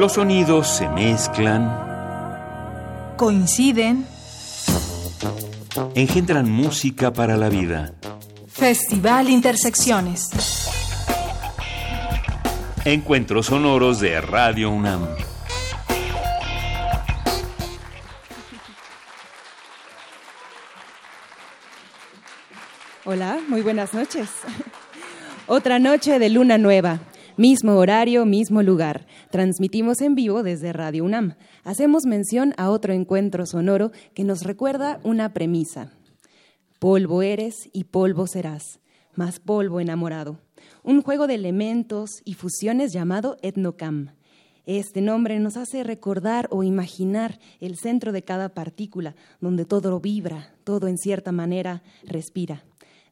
Los sonidos se mezclan, coinciden, engendran música para la vida. Festival Intersecciones. Encuentros sonoros de Radio UNAM. Hola, muy buenas noches. Otra noche de luna nueva. Mismo horario, mismo lugar. Transmitimos en vivo desde Radio UNAM. Hacemos mención a otro encuentro sonoro que nos recuerda una premisa. Polvo eres y polvo serás, más polvo enamorado. Un juego de elementos y fusiones llamado Etnocam. Este nombre nos hace recordar o imaginar el centro de cada partícula, donde todo vibra, todo en cierta manera respira.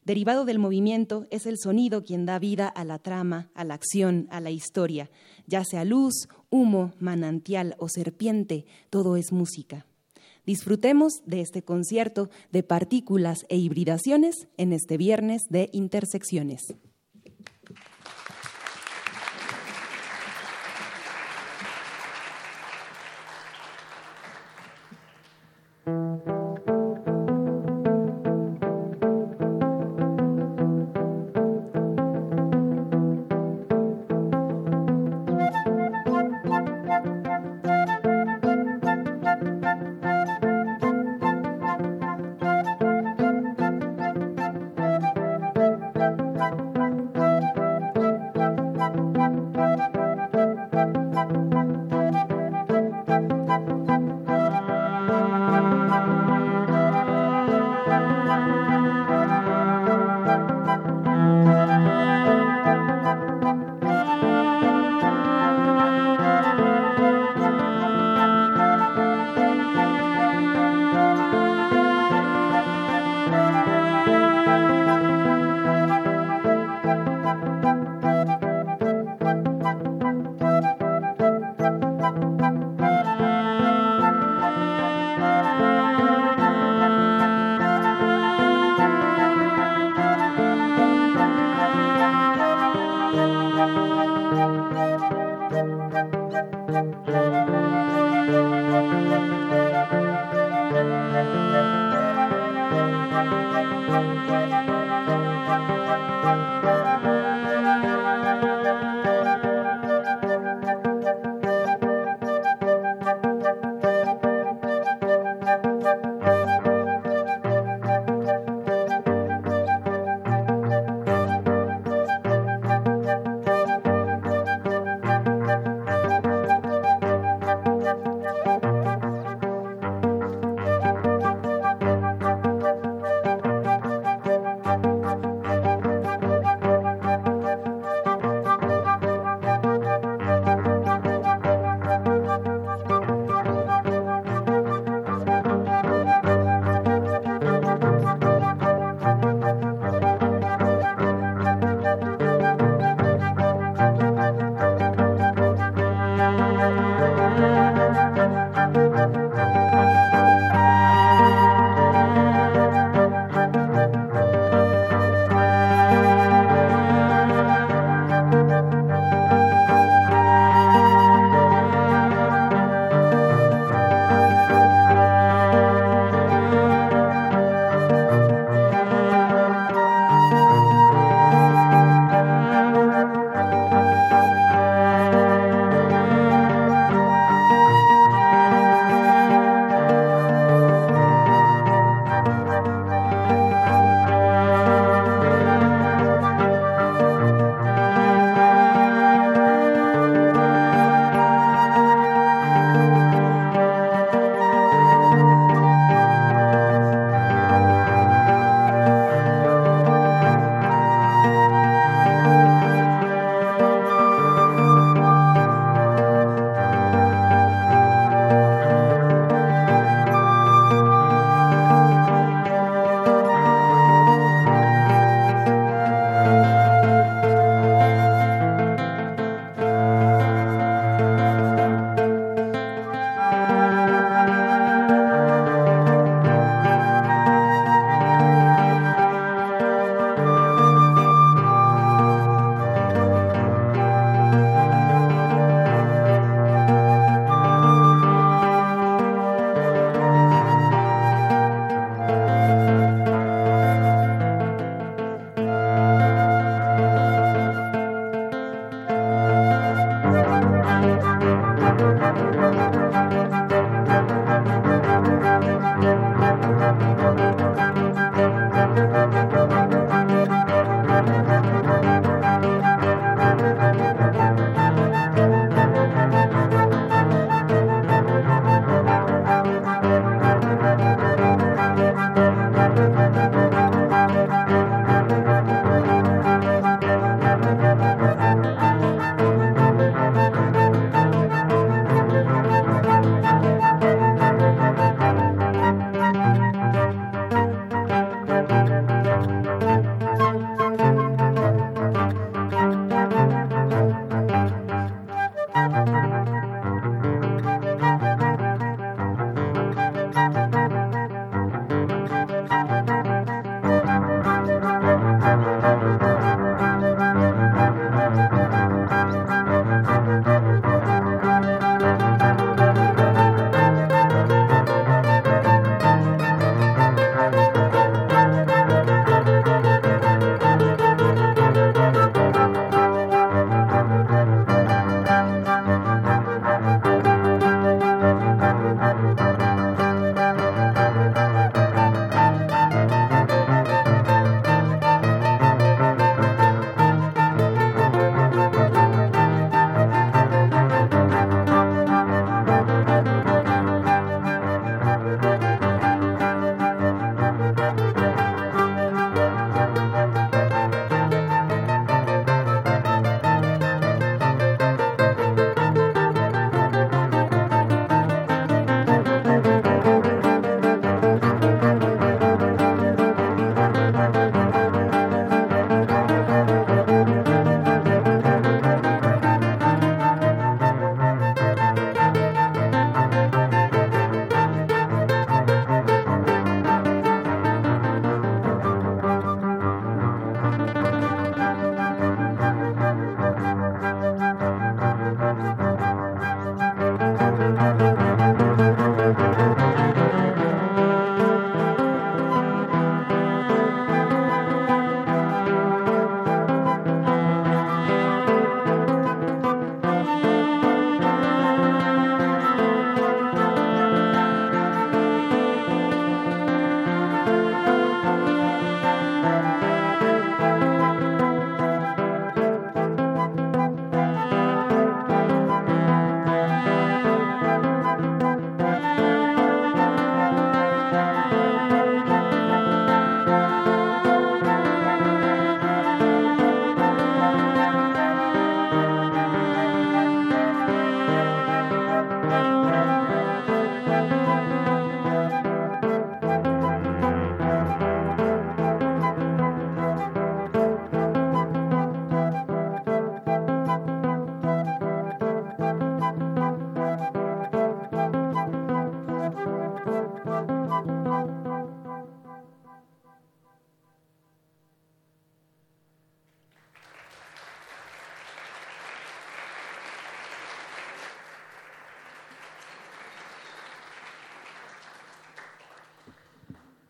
Derivado del movimiento, es el sonido quien da vida a la trama, a la acción, a la historia. Ya sea luz, humo, manantial o serpiente, todo es música. Disfrutemos de este concierto de partículas e hibridaciones en este viernes de intersecciones.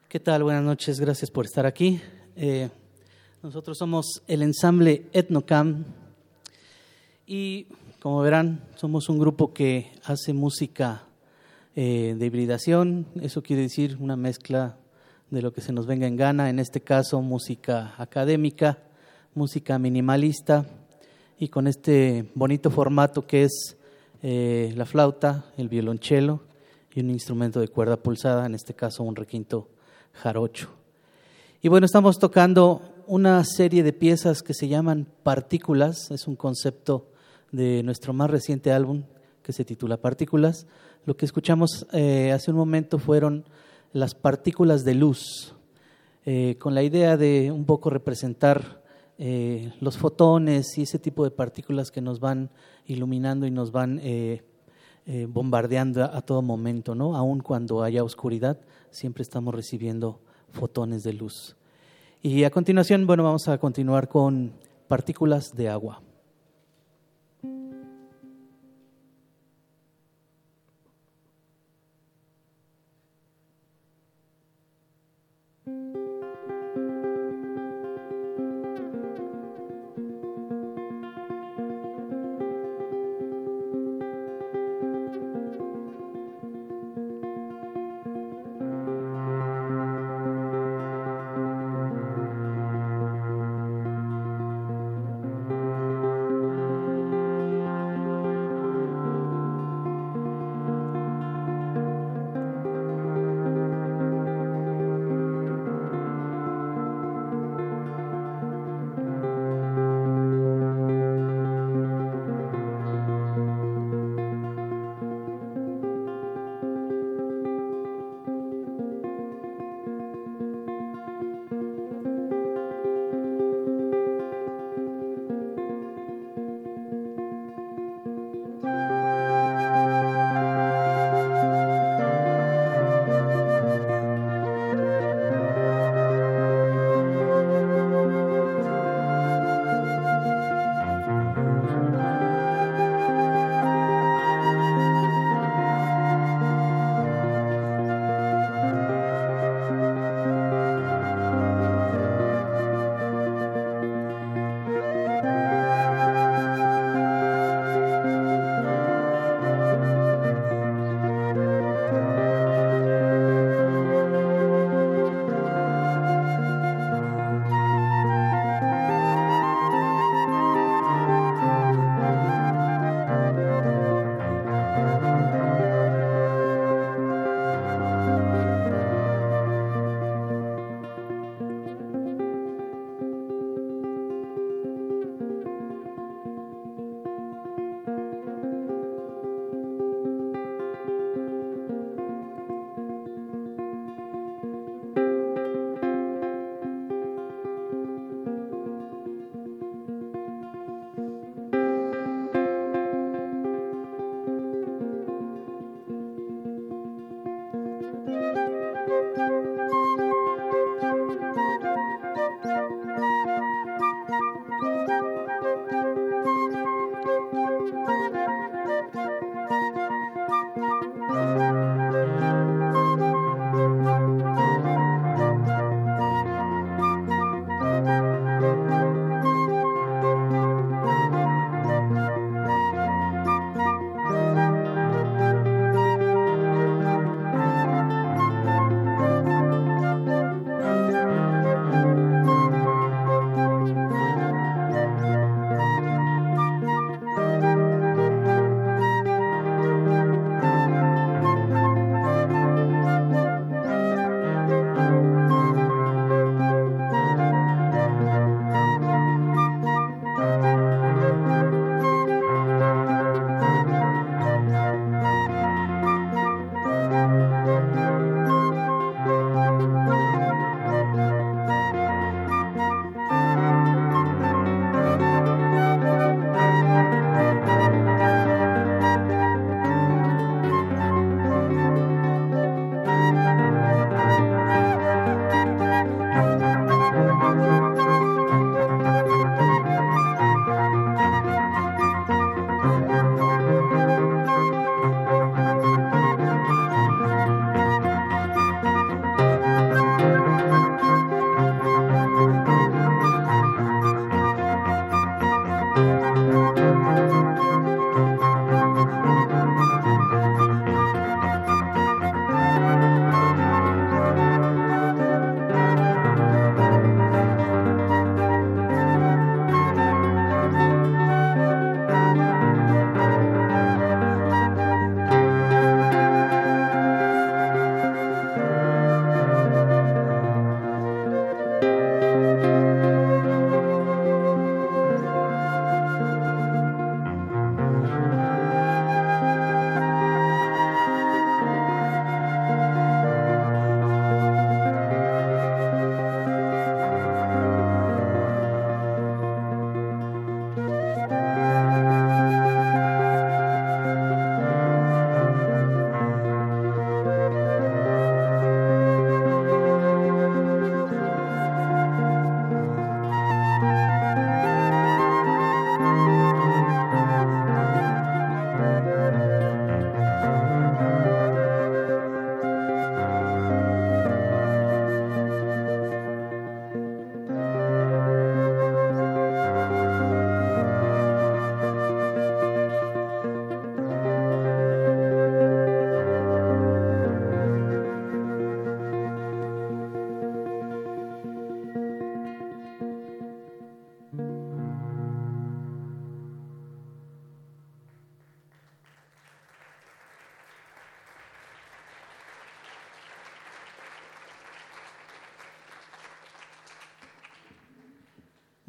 ¿Qué tal? Buenas noches, gracias por estar aquí. Eh, nosotros somos el ensamble Etnocam y como verán, somos un grupo que hace música eh, de hibridación, eso quiere decir una mezcla de lo que se nos venga en gana, en este caso música académica, música minimalista y con este bonito formato que es eh, la flauta, el violonchelo y un instrumento de cuerda pulsada, en este caso un requinto jarocho. Y bueno, estamos tocando una serie de piezas que se llaman partículas, es un concepto de nuestro más reciente álbum que se titula Partículas. Lo que escuchamos eh, hace un momento fueron las partículas de luz, eh, con la idea de un poco representar eh, los fotones y ese tipo de partículas que nos van iluminando y nos van bombardeando a, a, todo momento, ¿no? Aun cuando haya oscuridad, siempre estamos recibiendo fotones de luz. Y a continuación, bueno, vamos a continuar con partículas de agua.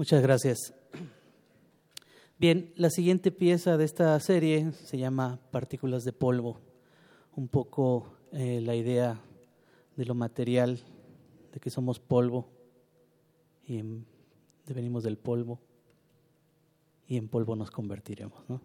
Muchas gracias. Bien, la siguiente pieza de esta serie se llama Partículas de polvo. Un poco eh, la idea de lo material, de que somos polvo y venimos del polvo y en polvo nos convertiremos, ¿no?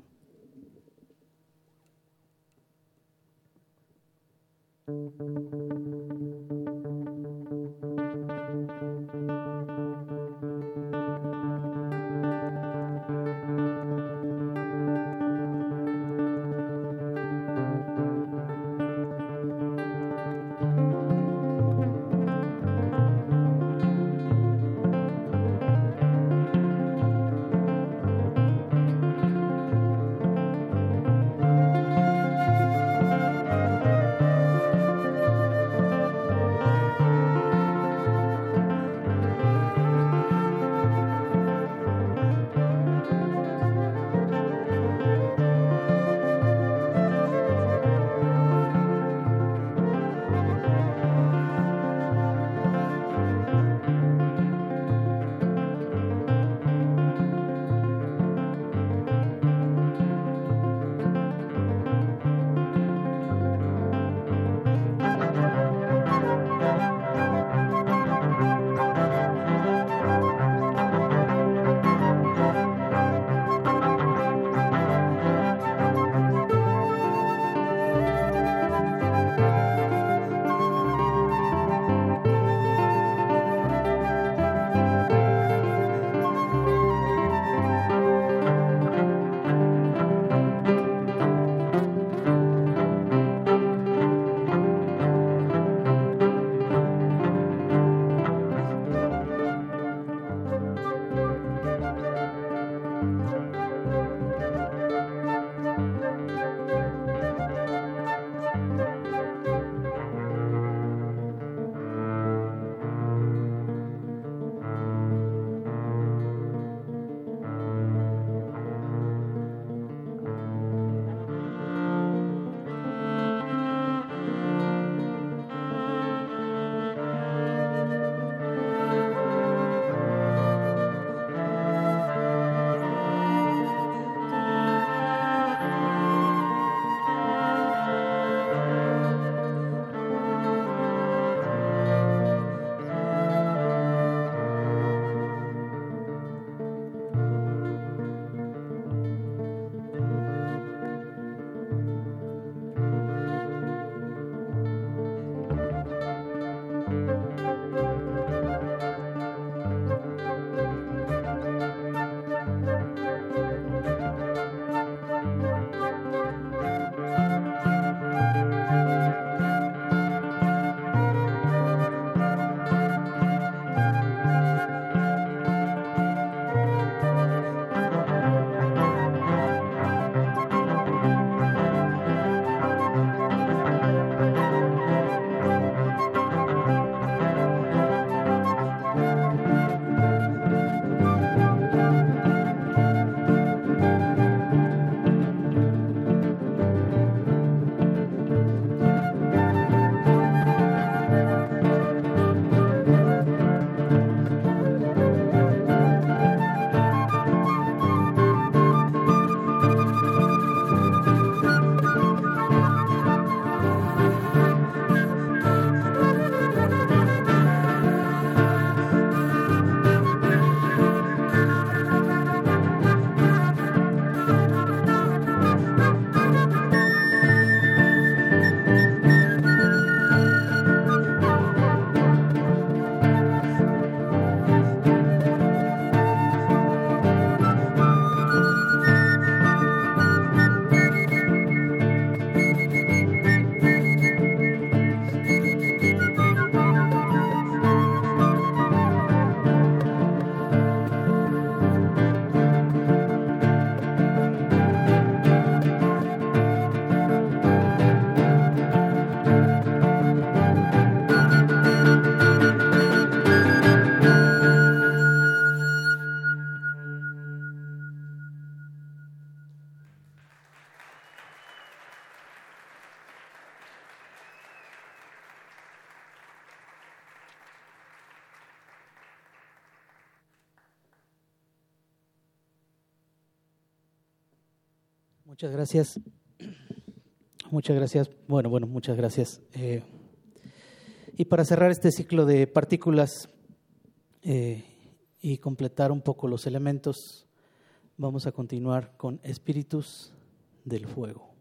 Muchas gracias. Muchas gracias. Bueno, bueno, muchas gracias. Eh, y para cerrar este ciclo de partículas eh, y completar un poco los elementos, vamos a continuar con espíritus del fuego.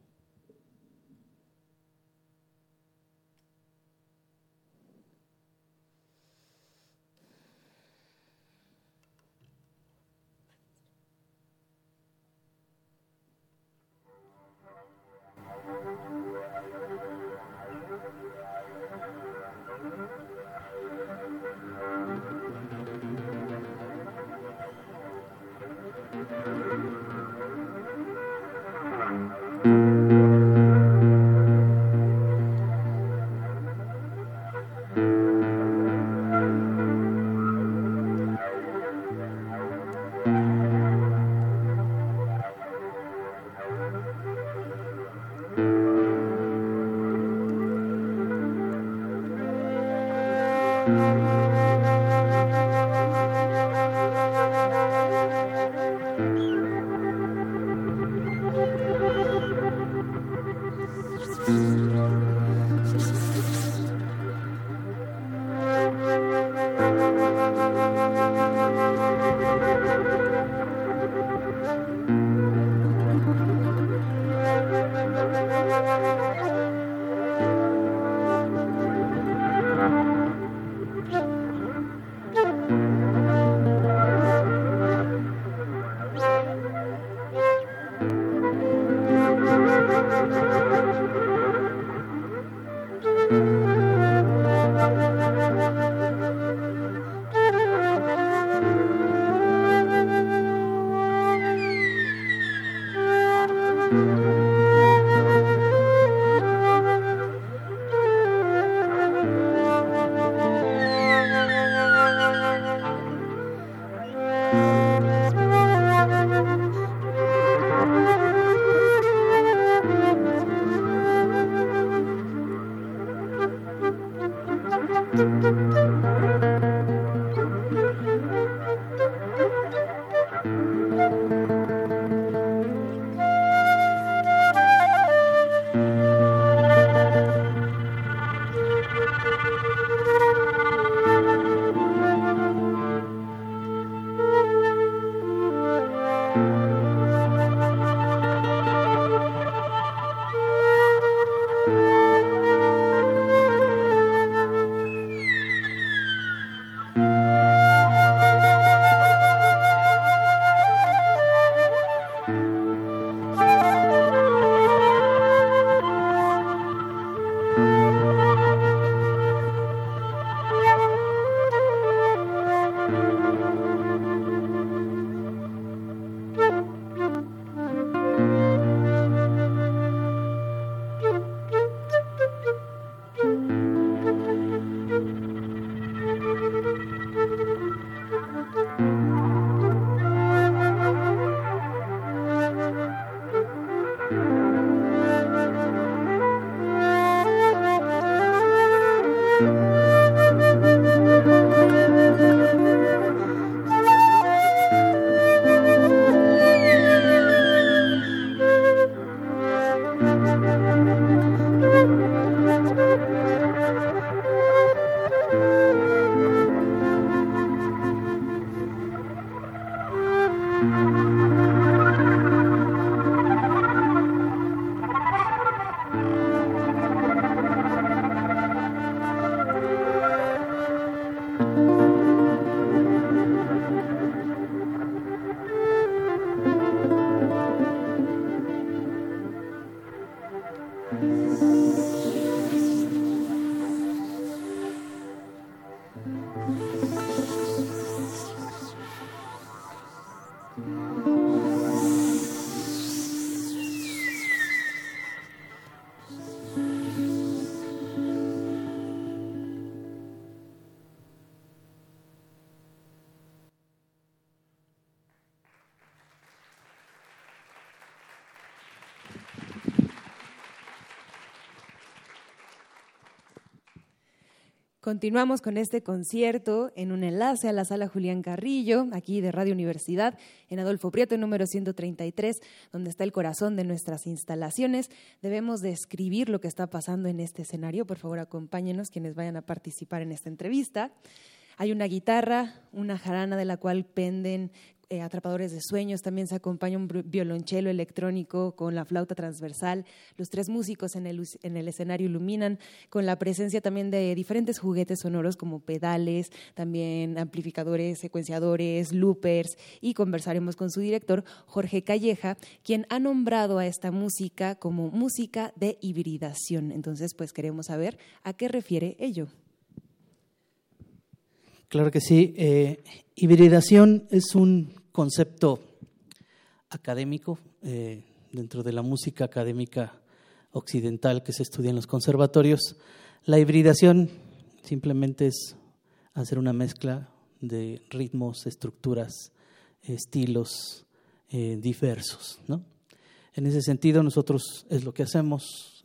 Continuamos con este concierto en un enlace a la sala Julián Carrillo, aquí de Radio Universidad, en Adolfo Prieto, número 133, donde está el corazón de nuestras instalaciones. Debemos describir lo que está pasando en este escenario. Por favor, acompáñenos quienes vayan a participar en esta entrevista. Hay una guitarra, una jarana de la cual penden eh, atrapadores de Sueños, también se acompaña un violonchelo electrónico con la flauta transversal. Los tres músicos en el, en el escenario iluminan con la presencia también de diferentes juguetes sonoros como pedales, también amplificadores, secuenciadores, loopers y conversaremos con su director Jorge Calleja, quien ha nombrado a esta música como música de hibridación. Entonces, pues queremos saber a qué refiere ello. Claro que sí. Eh, hibridación es un concepto académico eh, dentro de la música académica occidental que se estudia en los conservatorios. La hibridación simplemente es hacer una mezcla de ritmos, estructuras, estilos eh, diversos. En ese sentido, nosotros es lo que hacemos,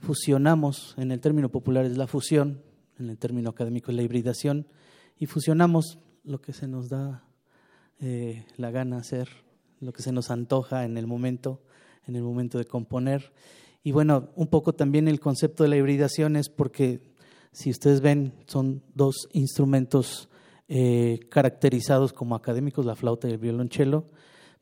fusionamos, en el término popular es la fusión, en el término académico es la hibridación, y fusionamos lo que se nos da eh, la gana hacer, lo que se nos antoja en el momento, en el momento de componer. Y bueno, un poco también el concepto de la hibridación es porque, si ustedes ven, son dos instrumentos eh, caracterizados como académicos, la flauta y el violonchelo,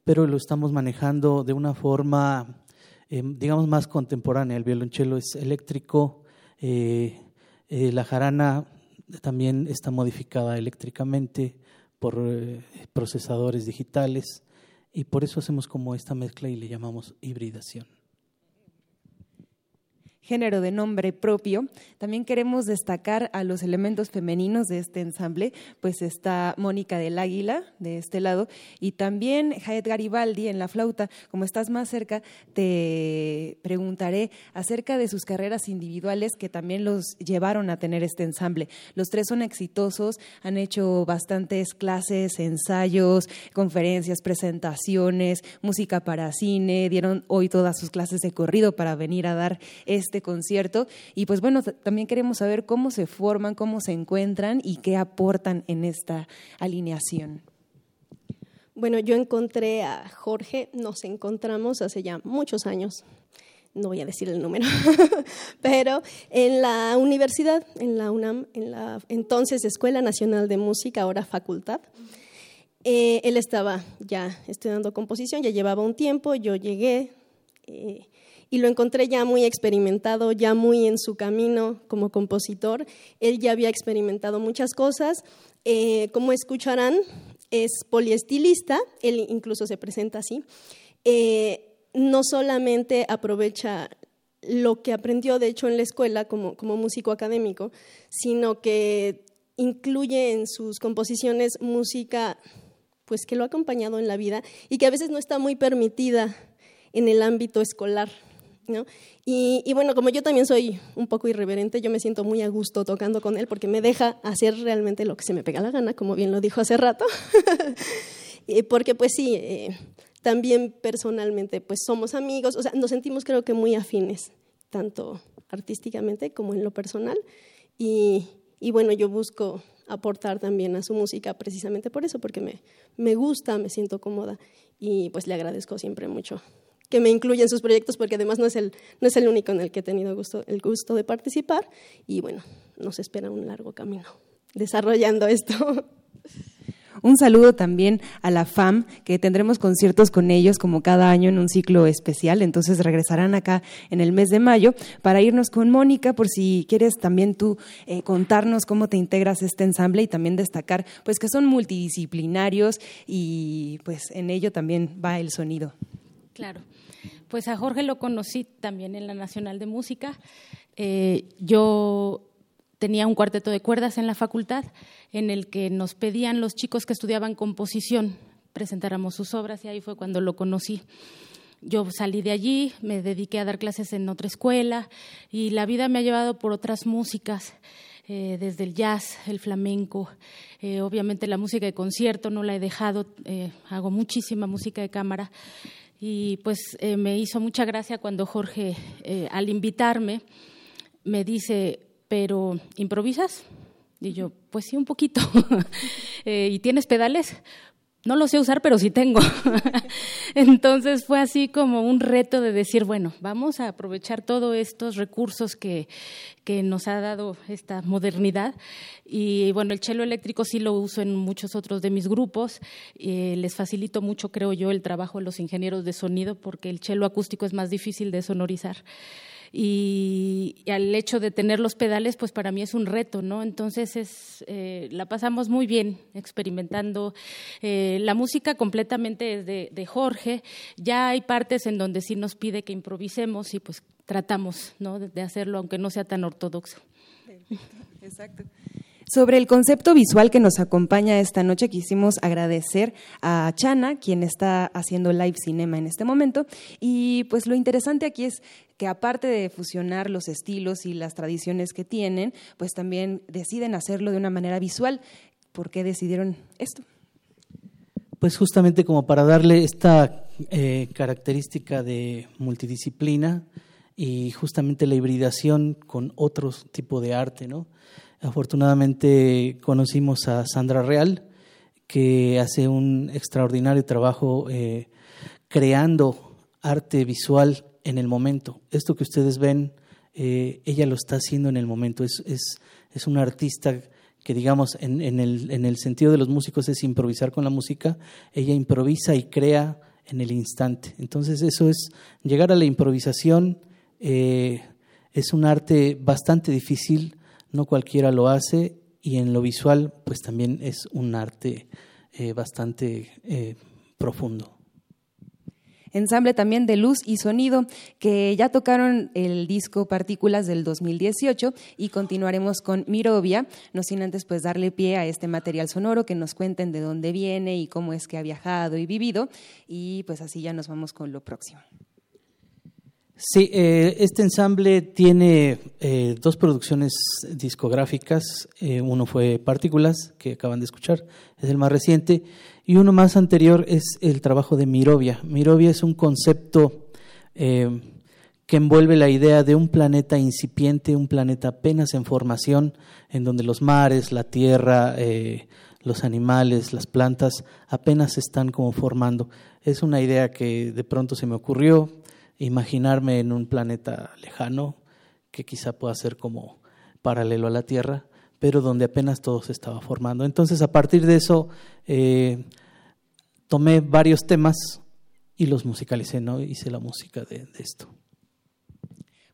pero lo estamos manejando de una forma, eh, digamos, más contemporánea. El violonchelo es eléctrico, la jarana también está modificada eléctricamente por eh, procesadores digitales y por eso hacemos como esta mezcla y le llamamos hibridación género de nombre propio. También queremos destacar a los elementos femeninos de este ensamble, pues está Mónica del Águila de este lado y también Jaet Garibaldi en la flauta. Como estás más cerca, te preguntaré acerca de sus carreras individuales que también los llevaron a tener este ensamble. Los tres son exitosos, han hecho bastantes clases, ensayos, conferencias, presentaciones, música para cine, dieron hoy todas sus clases de corrido para venir a dar este este concierto. Y pues bueno, también queremos saber cómo se forman, cómo se encuentran y qué aportan en esta alineación. Bueno, yo encontré a Jorge, nos encontramos hace ya muchos años, no voy a decir el número, pero en la universidad, en la UNAM, en la entonces Escuela Nacional de Música, ahora facultad. Eh, él estaba ya estudiando composición, ya llevaba un tiempo, yo llegué, eh, y lo encontré ya muy experimentado, ya muy en su camino como compositor. Él ya había experimentado muchas cosas. Eh, como escucharán, es poliestilista, él incluso se presenta así. Eh, no solamente aprovecha lo que aprendió, de hecho, en la escuela como, como músico académico, sino que incluye en sus composiciones música pues que lo ha acompañado en la vida y que a veces no está muy permitida en el ámbito escolar. Y, bueno, como yo también soy un poco irreverente, yo me siento muy a gusto tocando con él porque me deja hacer realmente lo que se me pega la gana, como bien lo dijo hace rato. porque pues sí, eh, también personalmente pues somos amigos, o sea, nos sentimos creo que muy afines, tanto artísticamente como en lo personal. Y, y bueno, yo busco aportar también a su música precisamente por eso, porque me, me gusta, me siento cómoda y pues le agradezco siempre mucho que me incluye en sus proyectos porque además no es el, no es el único en el que he tenido gusto, el gusto de participar y bueno, nos espera un largo camino desarrollando esto. Un saludo también a la FAM, que tendremos conciertos con ellos como cada año en un ciclo especial. Entonces regresarán acá en el mes de mayo para irnos con Mónica, por si quieres también tú eh, contarnos cómo te integras este ensamble y también destacar pues que son multidisciplinarios y pues en ello también va el sonido. Claro. Pues a Jorge lo conocí también en la Nacional de Música. Eh, yo tenía un cuarteto de cuerdas en la facultad en el que nos pedían los chicos que estudiaban composición presentáramos sus obras y ahí fue cuando lo conocí. Yo salí de allí, me dediqué a dar clases en otra escuela y la vida me ha llevado por otras músicas. Eh, desde el jazz, el flamenco, eh, obviamente la música de concierto no la he dejado, hago muchísima música de cámara y pues eh, me hizo mucha gracia cuando Jorge, eh, al invitarme, me dice, pero ¿improvisas? Y yo, pues sí, un poquito. Eh, ¿Y tienes pedales? No lo sé usar, pero sí tengo. Entonces fue así como un reto de decir, bueno, vamos a aprovechar todos estos recursos que, que nos ha dado esta modernidad. Y bueno, el chelo eléctrico sí lo uso en muchos otros de mis grupos. Eh, les facilito mucho, creo yo, el trabajo de los ingenieros de sonido porque el chelo acústico es más difícil de sonorizar y, al hecho de tener los pedales, pues para mí es un reto, ¿no? Entonces es, eh, la pasamos muy bien experimentando. Eh, la música completamente es de, de, Jorge, ya hay partes en donde sí nos pide que improvisemos y pues tratamos, ¿no? de hacerlo, aunque no sea tan ortodoxo. Exacto. Sobre el concepto visual que nos acompaña esta noche, quisimos agradecer a Chana, quien está haciendo live cinema en este momento. Y pues lo interesante aquí es que aparte de fusionar los estilos y las tradiciones que tienen, pues también deciden hacerlo de una manera visual. ¿Por qué decidieron esto? Pues justamente como para darle esta eh, característica de multidisciplina y justamente la hibridación con otro tipo de arte, ¿no? Afortunadamente conocimos a Sandra Real, que hace un extraordinario trabajo eh, creando arte visual en el momento. Esto que ustedes ven, eh, ella lo está haciendo en el momento. Es, es, es una artista que, digamos, en, en, el, en, el, sentido de los músicos es improvisar con la música. Ella improvisa y crea en el instante. Entonces eso es llegar a la improvisación. Eh, es un arte bastante difícil no cualquiera lo hace y en lo visual pues también es un arte eh, bastante eh, profundo. Ensamble también de luz y sonido, que ya tocaron el disco Partículas del 2018 y continuaremos con Mirovia, no sin antes pues darle pie a este material sonoro, que nos cuenten de dónde viene y cómo es que ha viajado y vivido y pues así ya nos vamos con lo próximo. Sí, eh, este ensamble tiene eh, dos producciones discográficas. Eh, uno fue Partículas, que acaban de escuchar, es el más reciente, y uno más anterior es el trabajo de Mirovia. Mirovia es un concepto que envuelve la idea de un planeta incipiente, un planeta apenas en formación, en donde los mares, la tierra, los animales, las plantas apenas están como formando. Es una idea que de pronto se me ocurrió imaginarme en un planeta lejano que quizá pueda ser como paralelo a la Tierra, pero donde apenas todo se estaba formando. Entonces, a partir de eso, eh, tomé varios temas y los musicalicé, ¿no? Hice la música de, de esto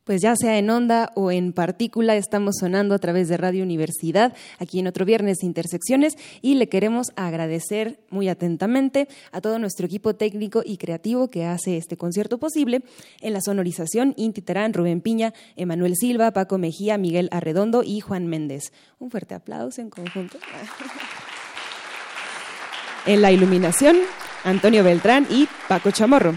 pues ya sea en onda o en partícula, estamos sonando a través de Radio Universidad, aquí en otro viernes Intersecciones, y le queremos agradecer muy atentamente a todo nuestro equipo técnico y creativo que hace este concierto posible. En la sonorización, Inti Rubén Piña, Emanuel Silva, Paco Mejía, Miguel Arredondo y Juan Méndez. Un fuerte aplauso en conjunto. En la iluminación, Antonio Beltrán y Paco Chamorro.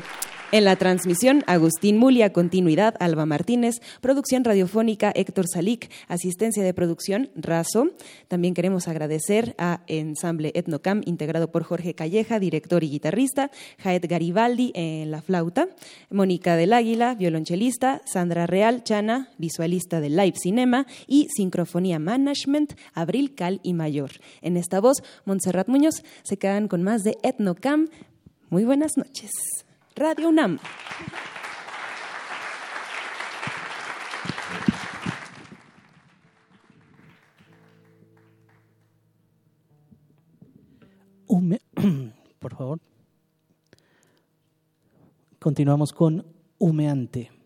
En la transmisión, Agustín Mulia, continuidad, Alba Martínez, producción radiofónica, Héctor Salic, asistencia de producción, Razo. También queremos agradecer a Ensamble Etnocam, integrado por Jorge Calleja, director y guitarrista, Jaet Garibaldi en la flauta, Mónica del Águila, violonchelista, Sandra Real Chana, visualista de Live Cinema y Sincrofonía Management, Abril Cal y Mayor. En esta voz, Montserrat Muñoz se quedan con más de Etnocam. Muy buenas noches. Radio UNAM. Por favor. Continuamos con humeante.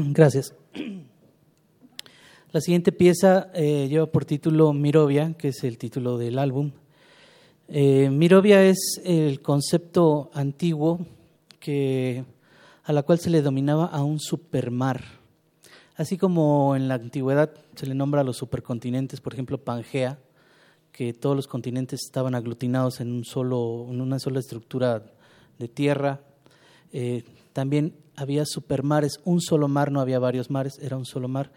Gracias. La siguiente pieza eh, lleva por título Mirovia, que es el título del álbum. Eh, Mirovia es el concepto antiguo que, a la cual se le dominaba a un supermar. Así como en la antigüedad se le nombra a los supercontinentes, por ejemplo, Pangea, que todos los continentes estaban aglutinados en, un solo, en una sola estructura de tierra. Eh, también había supermares, un solo mar, no había varios mares, era un solo mar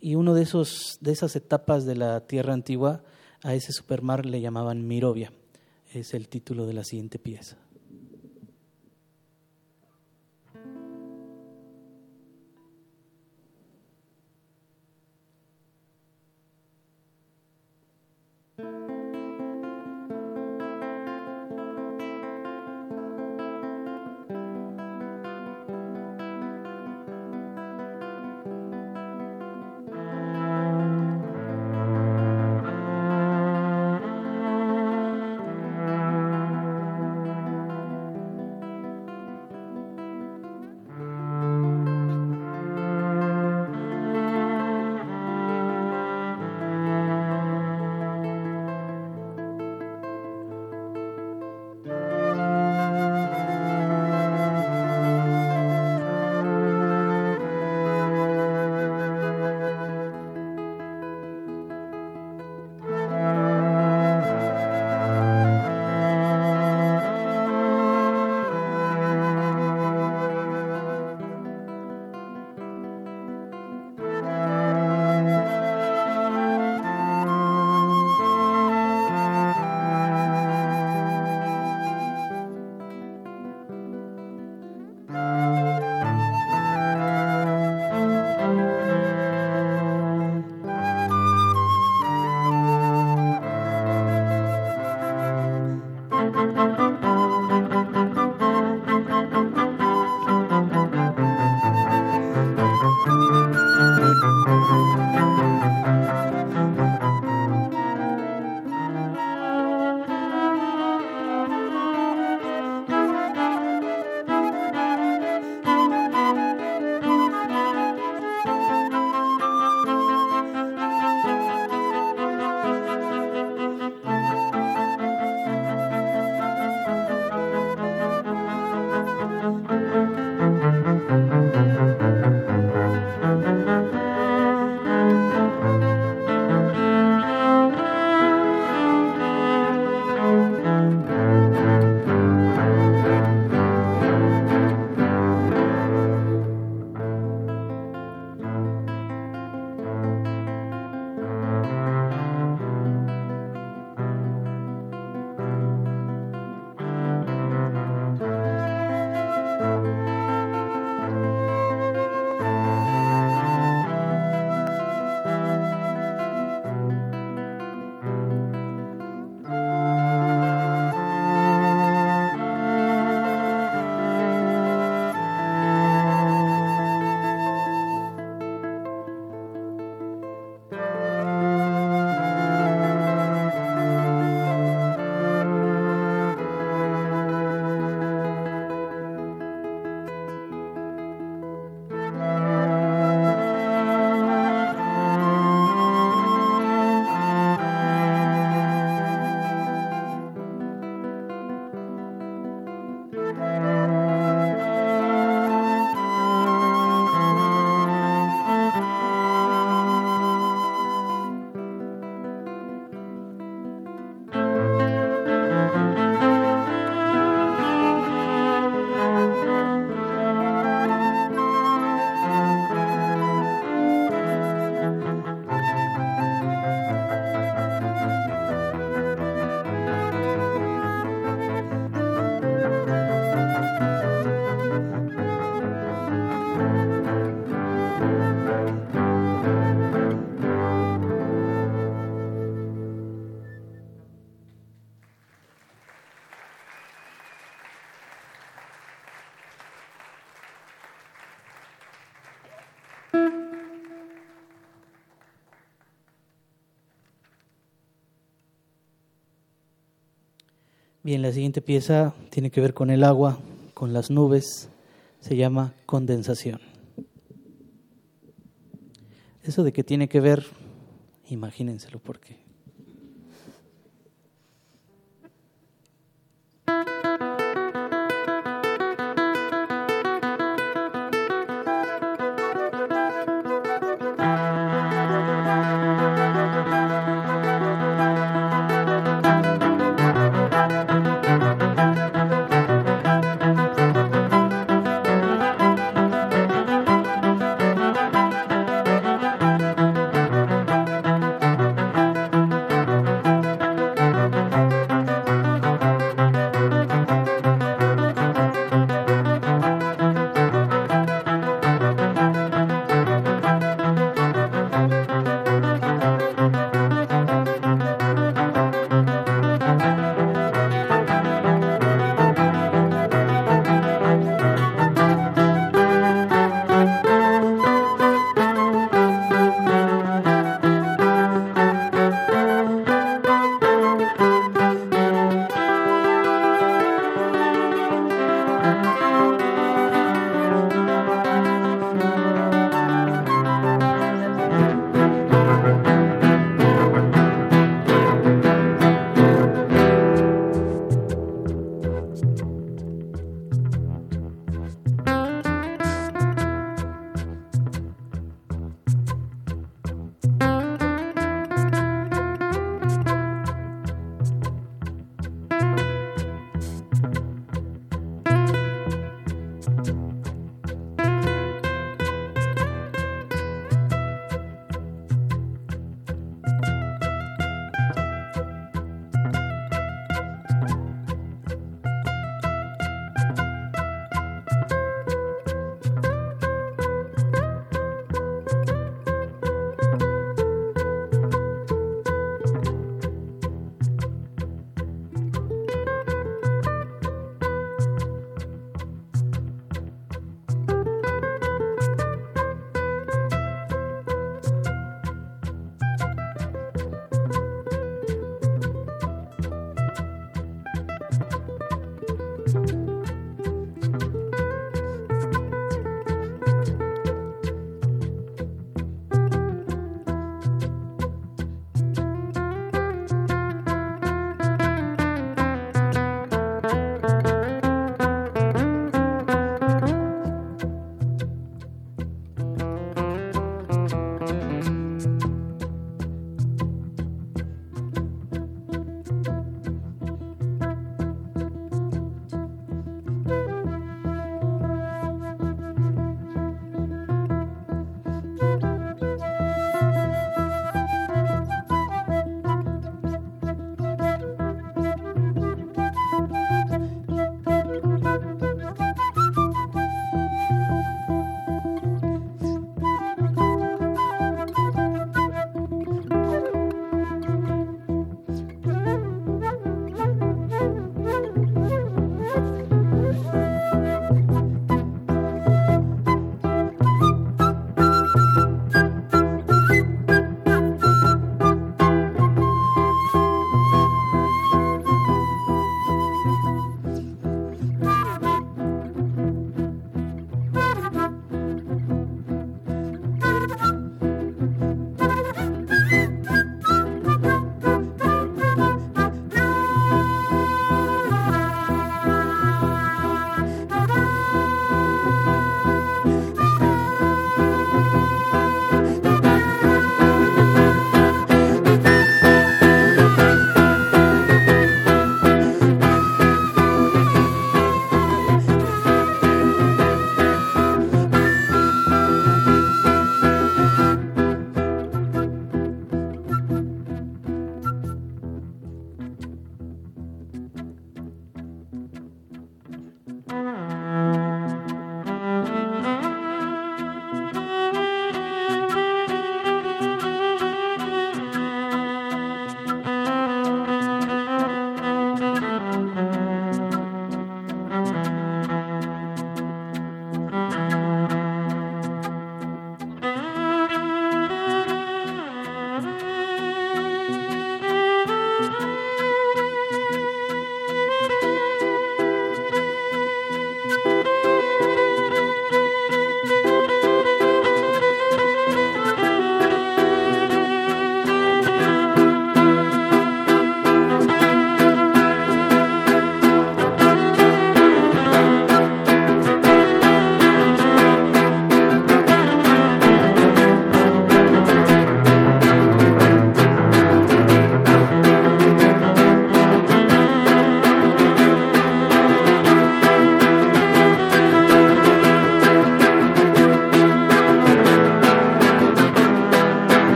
y uno de, esos, de esas etapas de la Tierra Antigua, a ese supermar le llamaban Mirovia. Es el título de la siguiente pieza. Bien, la siguiente pieza tiene que ver con el agua, con las nubes, se llama condensación. Eso de que tiene que ver, imagínenselo porque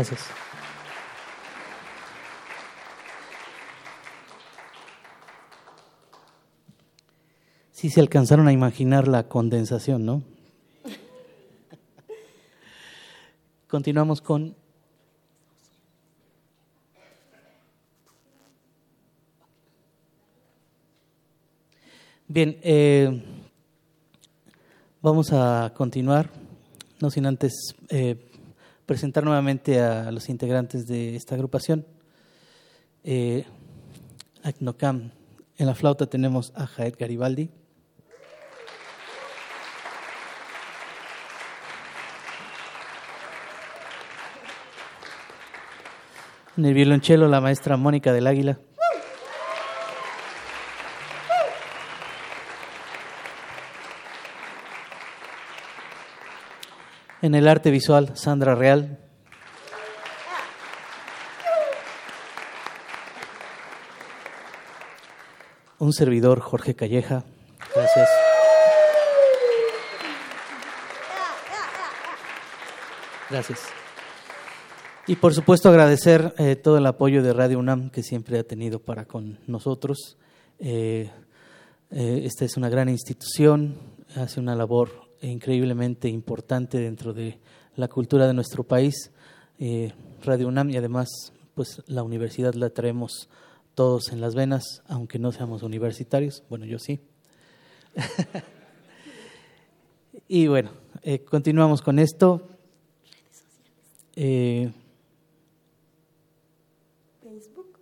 Gracias. Sí se alcanzaron a imaginar la condensación, ¿no? Continuamos con Bien, eh, vamos a continuar, no sin antes eh, presentar nuevamente a los integrantes de esta agrupación. Eh, Acnocam. En la flauta tenemos a Jaed Garibaldi. En el violonchelo, la maestra Mónica del Águila. En el arte visual, Sandra Real. Un servidor, Jorge Calleja. Gracias. Gracias. Y por supuesto agradecer eh, todo el apoyo de Radio UNAM que siempre ha tenido para con nosotros. Eh, eh, esta es una gran institución, hace una labor increíblemente importante dentro de la cultura de nuestro país, eh, Radio UNAM y además pues la universidad la traemos todos en las venas, aunque no seamos universitarios, bueno yo sí. y bueno, eh, continuamos con esto. Eh, Facebook.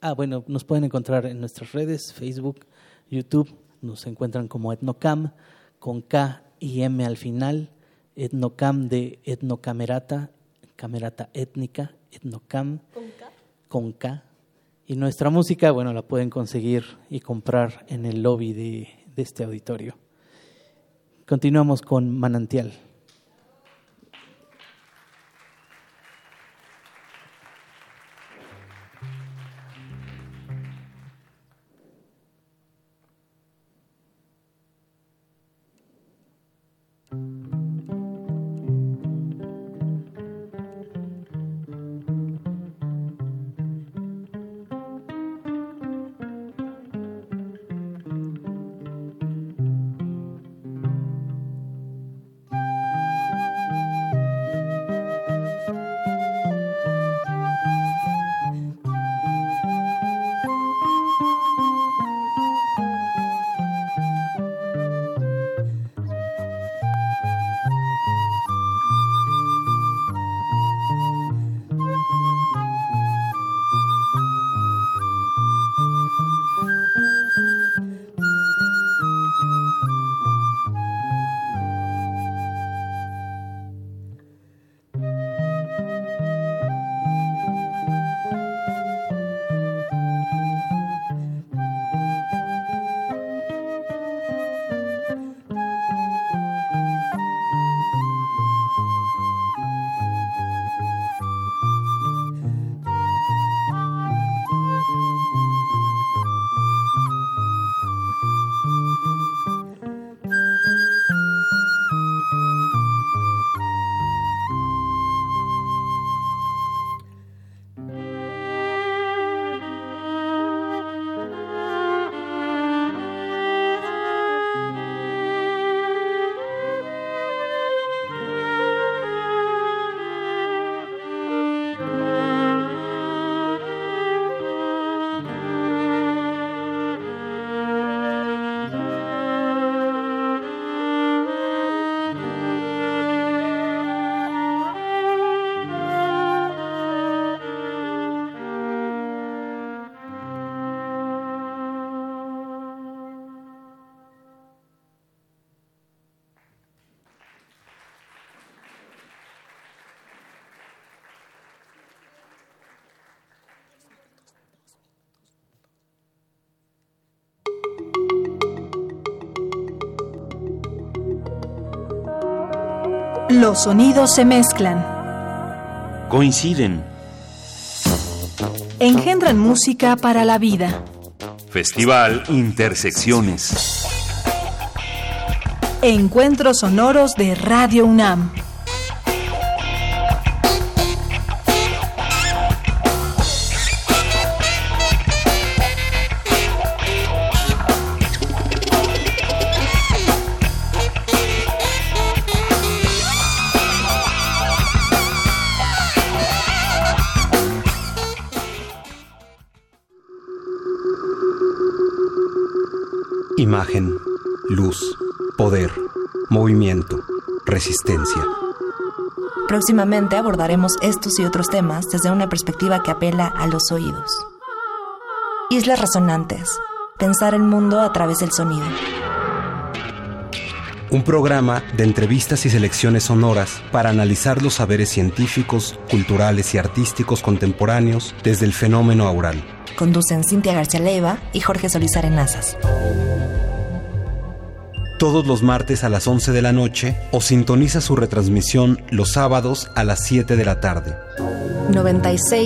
Ah, bueno, nos pueden encontrar en nuestras redes, Facebook, YouTube, nos encuentran como Etnocam, con K y M al final, etnocam de etnocamerata, camerata étnica, etnocam con K. Y nuestra música, bueno, la pueden conseguir y comprar en el lobby de, de este auditorio. Continuamos con Manantial. Los sonidos se mezclan. Coinciden. Engendran música para la vida. Festival Intersecciones. Encuentros sonoros de Radio UNAM. Imagen, luz, poder, movimiento, resistencia. Próximamente abordaremos estos y otros temas desde una perspectiva que apela a los oídos. Islas Resonantes. Pensar el mundo a través del sonido. Un programa de entrevistas y selecciones sonoras para analizar los saberes científicos, culturales y artísticos contemporáneos desde el fenómeno aural. Conducen Cintia García Leiva y Jorge Solís Arenazas. Todos los martes a las 11 de la noche o sintoniza su retransmisión los sábados a las 7 de la tarde. 96